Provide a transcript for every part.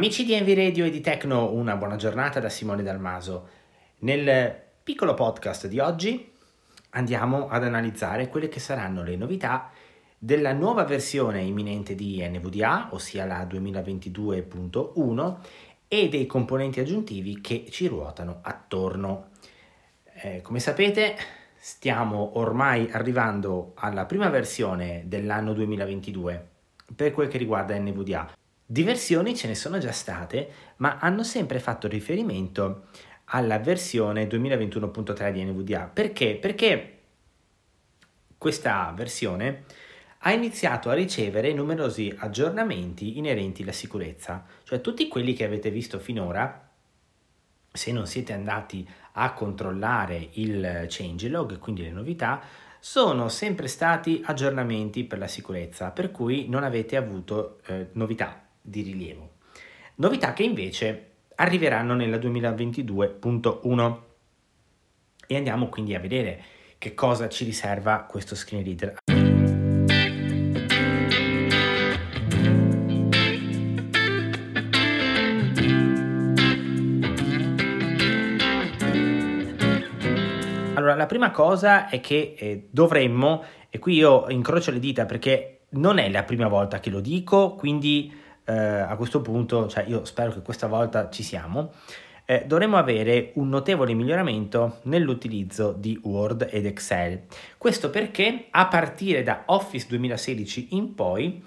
Amici di Envy Radio e di Tecno, una buona giornata da Simone Dalmaso. Nel piccolo podcast di oggi andiamo ad analizzare quelle che saranno le novità della nuova versione imminente di NVDA, ossia la 2022.1, e dei componenti aggiuntivi che ci ruotano attorno. Eh, come sapete, stiamo ormai arrivando alla prima versione dell'anno 2022 per quel che riguarda NVDA. Di versioni ce ne sono già state, ma hanno sempre fatto riferimento alla versione 2021.3 di NVDA. Perché? Perché questa versione ha iniziato a ricevere numerosi aggiornamenti inerenti alla sicurezza, cioè tutti quelli che avete visto finora, se non siete andati a controllare il changelog, quindi le novità, sono sempre stati aggiornamenti per la sicurezza, per cui non avete avuto eh, novità di rilievo. Novità che invece arriveranno nella 2022.1 e andiamo quindi a vedere che cosa ci riserva questo screen reader. Allora, la prima cosa è che eh, dovremmo, e qui io incrocio le dita perché non è la prima volta che lo dico, quindi eh, a questo punto, cioè io spero che questa volta ci siamo, eh, dovremo avere un notevole miglioramento nell'utilizzo di Word ed Excel. Questo perché a partire da Office 2016 in poi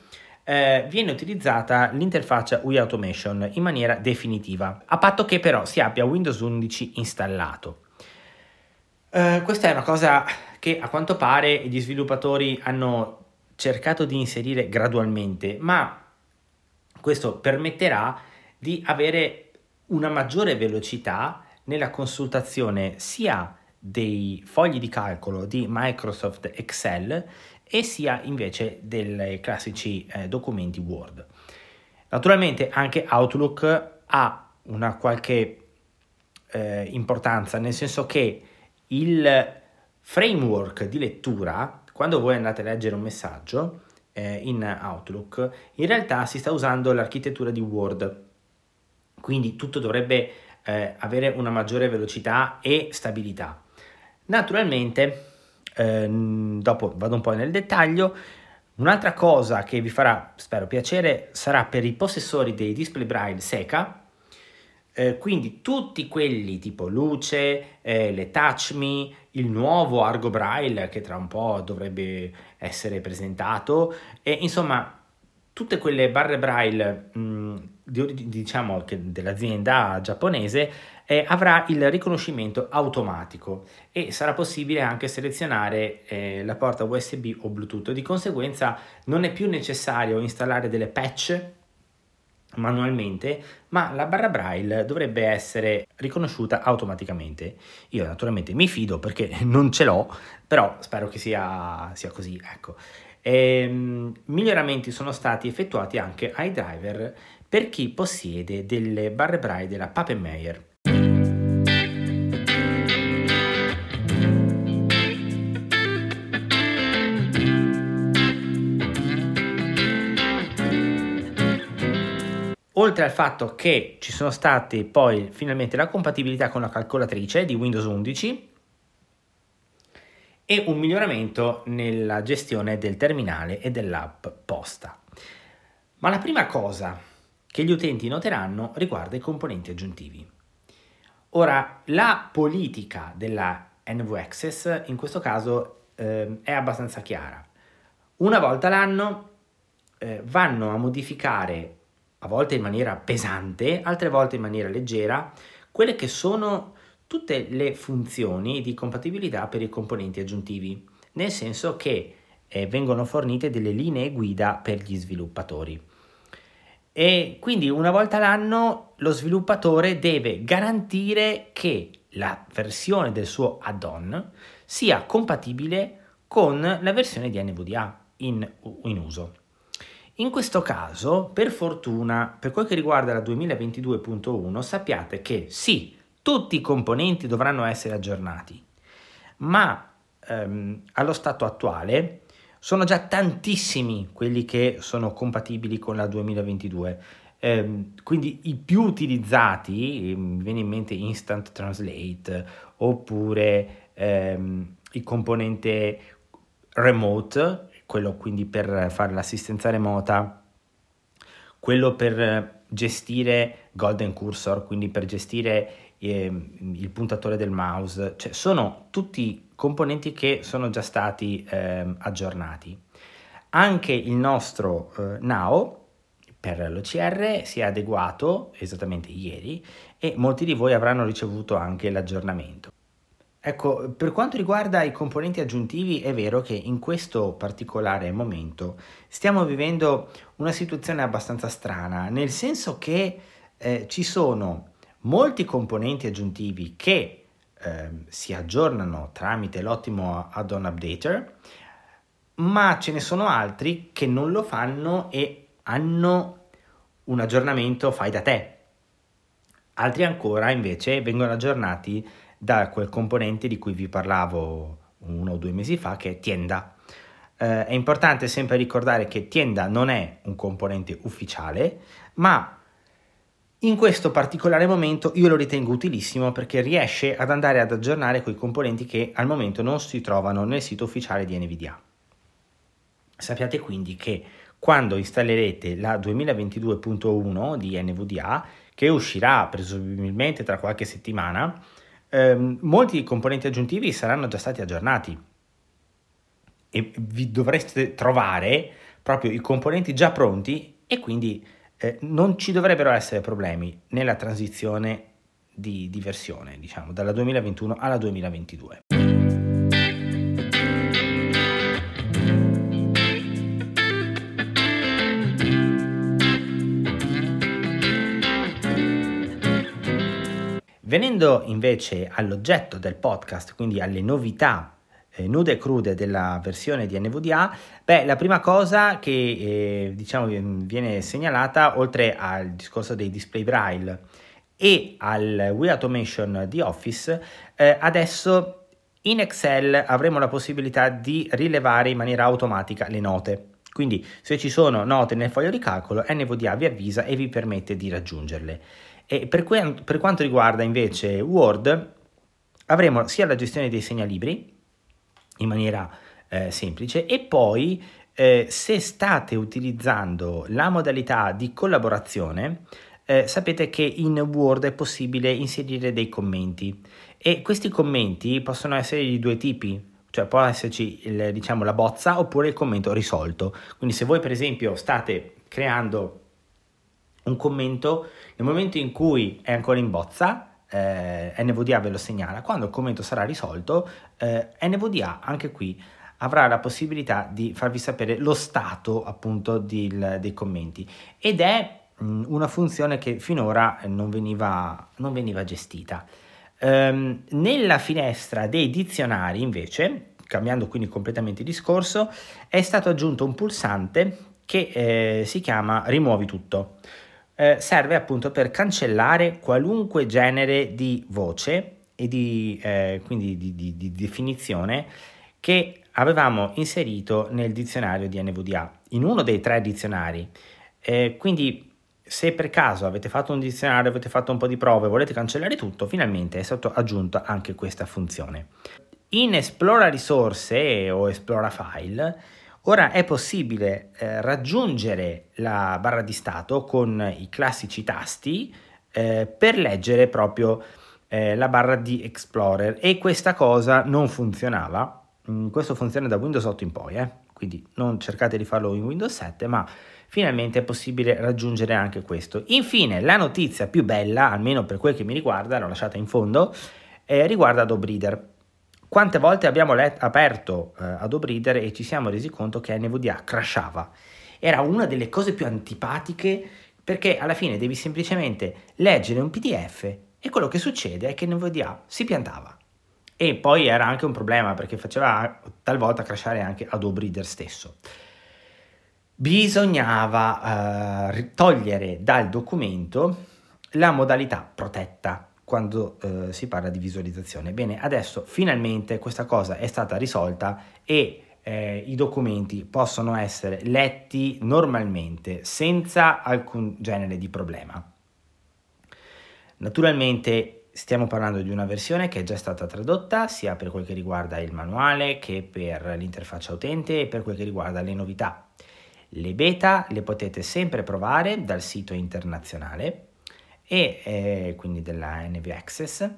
eh, viene utilizzata l'interfaccia UI Automation in maniera definitiva, a patto che però si abbia Windows 11 installato. Uh, questa è una cosa che a quanto pare gli sviluppatori hanno cercato di inserire gradualmente, ma questo permetterà di avere una maggiore velocità nella consultazione sia dei fogli di calcolo di Microsoft Excel e sia invece dei classici eh, documenti Word. Naturalmente anche Outlook ha una qualche eh, importanza, nel senso che il framework di lettura, quando voi andate a leggere un messaggio, eh, in Outlook, in realtà si sta usando l'architettura di Word, quindi tutto dovrebbe eh, avere una maggiore velocità e stabilità. Naturalmente, eh, dopo vado un po' nel dettaglio, un'altra cosa che vi farà, spero, piacere sarà per i possessori dei display braille SECA, eh, quindi tutti quelli tipo luce, eh, le touch me, il nuovo Argo Braille che tra un po' dovrebbe essere presentato e insomma tutte quelle barre Braille mh, di, diciamo dell'azienda giapponese eh, avrà il riconoscimento automatico e sarà possibile anche selezionare eh, la porta USB o Bluetooth. Di conseguenza non è più necessario installare delle patch manualmente, ma la barra braille dovrebbe essere riconosciuta automaticamente. Io naturalmente mi fido perché non ce l'ho, però spero che sia, sia così. Ecco. E, ehm, miglioramenti sono stati effettuati anche ai driver per chi possiede delle barre braille della Papenmeyer. Oltre al fatto che ci sono state poi finalmente la compatibilità con la calcolatrice di Windows 11 e un miglioramento nella gestione del terminale e dell'app posta. Ma la prima cosa che gli utenti noteranno riguarda i componenti aggiuntivi. Ora, la politica della NV Access in questo caso eh, è abbastanza chiara. Una volta l'anno eh, vanno a modificare a volte in maniera pesante, altre volte in maniera leggera, quelle che sono tutte le funzioni di compatibilità per i componenti aggiuntivi, nel senso che eh, vengono fornite delle linee guida per gli sviluppatori. E quindi una volta l'anno lo sviluppatore deve garantire che la versione del suo add-on sia compatibile con la versione di NVDA in, in uso. In questo caso, per fortuna, per quel che riguarda la 2022.1, sappiate che sì, tutti i componenti dovranno essere aggiornati, ma ehm, allo stato attuale sono già tantissimi quelli che sono compatibili con la 2022. ehm, quindi i più utilizzati, mi viene in mente Instant Translate oppure ehm, il componente remote, quello quindi per fare l'assistenza remota, quello per gestire Golden Cursor, quindi per gestire eh, il puntatore del mouse, cioè sono tutti componenti che sono già stati eh, aggiornati. Anche il nostro eh, Now per l'OCR si è adeguato esattamente ieri e molti di voi avranno ricevuto anche l'aggiornamento. Ecco, per quanto riguarda i componenti aggiuntivi, è vero che in questo particolare momento stiamo vivendo una situazione abbastanza strana, nel senso che eh, ci sono molti componenti aggiuntivi che eh, si aggiornano tramite l'ottimo add-on updater, ma ce ne sono altri che non lo fanno e hanno un aggiornamento fai da te. Altri ancora invece vengono aggiornati da quel componente di cui vi parlavo uno o due mesi fa che è Tienda. Eh, è importante sempre ricordare che Tienda non è un componente ufficiale, ma in questo particolare momento io lo ritengo utilissimo perché riesce ad andare ad aggiornare quei componenti che al momento non si trovano nel sito ufficiale di NVDA. Sappiate quindi che quando installerete la 2022.1 di NVDA, che uscirà presumibilmente tra qualche settimana, ehm, molti componenti aggiuntivi saranno già stati aggiornati e vi dovreste trovare proprio i componenti già pronti e quindi eh, non ci dovrebbero essere problemi nella transizione di, di versione, diciamo, dalla 2021 alla 2022. Venendo invece all'oggetto del podcast, quindi alle novità eh, nude e crude della versione di NVDA, beh, la prima cosa che eh, diciamo viene segnalata, oltre al discorso dei display braille e al Wii Automation di Office, eh, adesso in Excel avremo la possibilità di rilevare in maniera automatica le note. Quindi se ci sono note nel foglio di calcolo, NVDA vi avvisa e vi permette di raggiungerle. E per, que- per quanto riguarda invece Word, avremo sia la gestione dei segnalibri, in maniera eh, semplice e poi eh, se state utilizzando la modalità di collaborazione eh, sapete che in Word è possibile inserire dei commenti. E questi commenti possono essere di due tipi cioè può esserci il, diciamo, la bozza oppure il commento risolto. Quindi se voi per esempio state creando un commento. Nel momento in cui è ancora in bozza eh, NVDA ve lo segnala, quando il commento sarà risolto, eh, NVDA anche qui avrà la possibilità di farvi sapere lo stato appunto di, dei commenti. Ed è mh, una funzione che finora non veniva, non veniva gestita. Ehm, nella finestra dei dizionari invece, cambiando quindi completamente il discorso, è stato aggiunto un pulsante che eh, si chiama rimuovi tutto eh, serve appunto per cancellare qualunque genere di voce e di, eh, quindi di, di, di definizione che avevamo inserito nel dizionario di NVDA, in uno dei tre dizionari. Eh, quindi se per caso avete fatto un dizionario, avete fatto un po' di prove, volete cancellare tutto, finalmente è stata aggiunta anche questa funzione. In Esplora risorse o Esplora file Ora è possibile eh, raggiungere la barra di stato con i classici tasti eh, per leggere proprio eh, la barra di Explorer e questa cosa non funzionava. Mm, questo funziona da Windows 8 in poi, eh? quindi non cercate di farlo in Windows 7, ma finalmente è possibile raggiungere anche questo. Infine, la notizia più bella, almeno per quel che mi riguarda, l'ho lasciata in fondo, eh, riguarda Adobe Reader. Quante volte abbiamo let- aperto eh, Adobe Reader e ci siamo resi conto che NVDA crashava? Era una delle cose più antipatiche perché alla fine devi semplicemente leggere un PDF e quello che succede è che NVDA si piantava. E poi era anche un problema perché faceva talvolta crashare anche Adobe Reader stesso. Bisognava eh, togliere dal documento la modalità protetta quando eh, si parla di visualizzazione. Bene, adesso finalmente questa cosa è stata risolta e eh, i documenti possono essere letti normalmente senza alcun genere di problema. Naturalmente stiamo parlando di una versione che è già stata tradotta sia per quel che riguarda il manuale che per l'interfaccia utente e per quel che riguarda le novità. Le beta le potete sempre provare dal sito internazionale e eh, quindi della NV Access.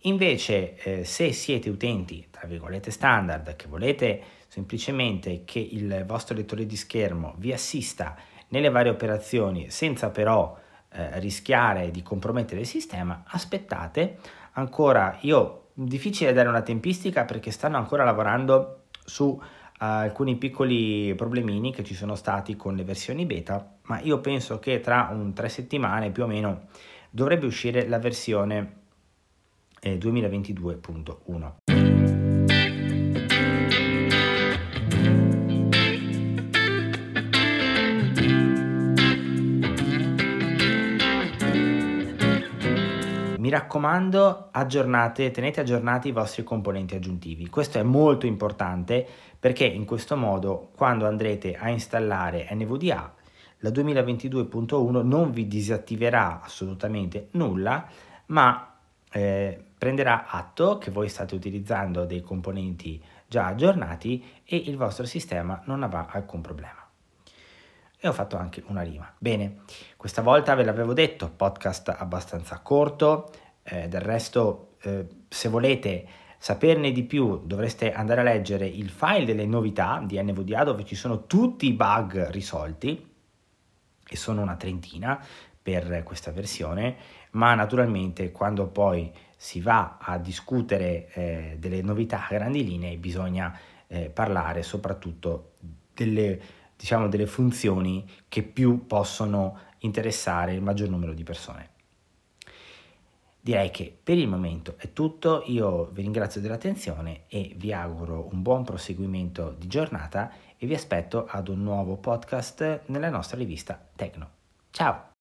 Invece, eh, se siete utenti, tra virgolette standard, che volete semplicemente che il vostro lettore di schermo vi assista nelle varie operazioni senza però eh, rischiare di compromettere il sistema, aspettate ancora, io difficile dare una tempistica perché stanno ancora lavorando su alcuni piccoli problemini che ci sono stati con le versioni beta, ma io penso che tra un tre settimane più o meno dovrebbe uscire la versione eh, 2022.1. raccomando, aggiornate, tenete aggiornati i vostri componenti aggiuntivi. Questo è molto importante perché in questo modo quando andrete a installare NVDA la 2022.1 non vi disattiverà assolutamente nulla, ma eh, prenderà atto che voi state utilizzando dei componenti già aggiornati e il vostro sistema non avrà alcun problema e ho fatto anche una rima. Bene, questa volta ve l'avevo detto, podcast abbastanza corto, eh, del resto eh, se volete saperne di più dovreste andare a leggere il file delle novità di NVDA dove ci sono tutti i bug risolti e sono una trentina per questa versione, ma naturalmente quando poi si va a discutere eh, delle novità a grandi linee bisogna eh, parlare soprattutto delle diciamo, delle funzioni che più possono interessare il maggior numero di persone. Direi che per il momento è tutto, io vi ringrazio dell'attenzione e vi auguro un buon proseguimento di giornata e vi aspetto ad un nuovo podcast nella nostra rivista Tecno. Ciao!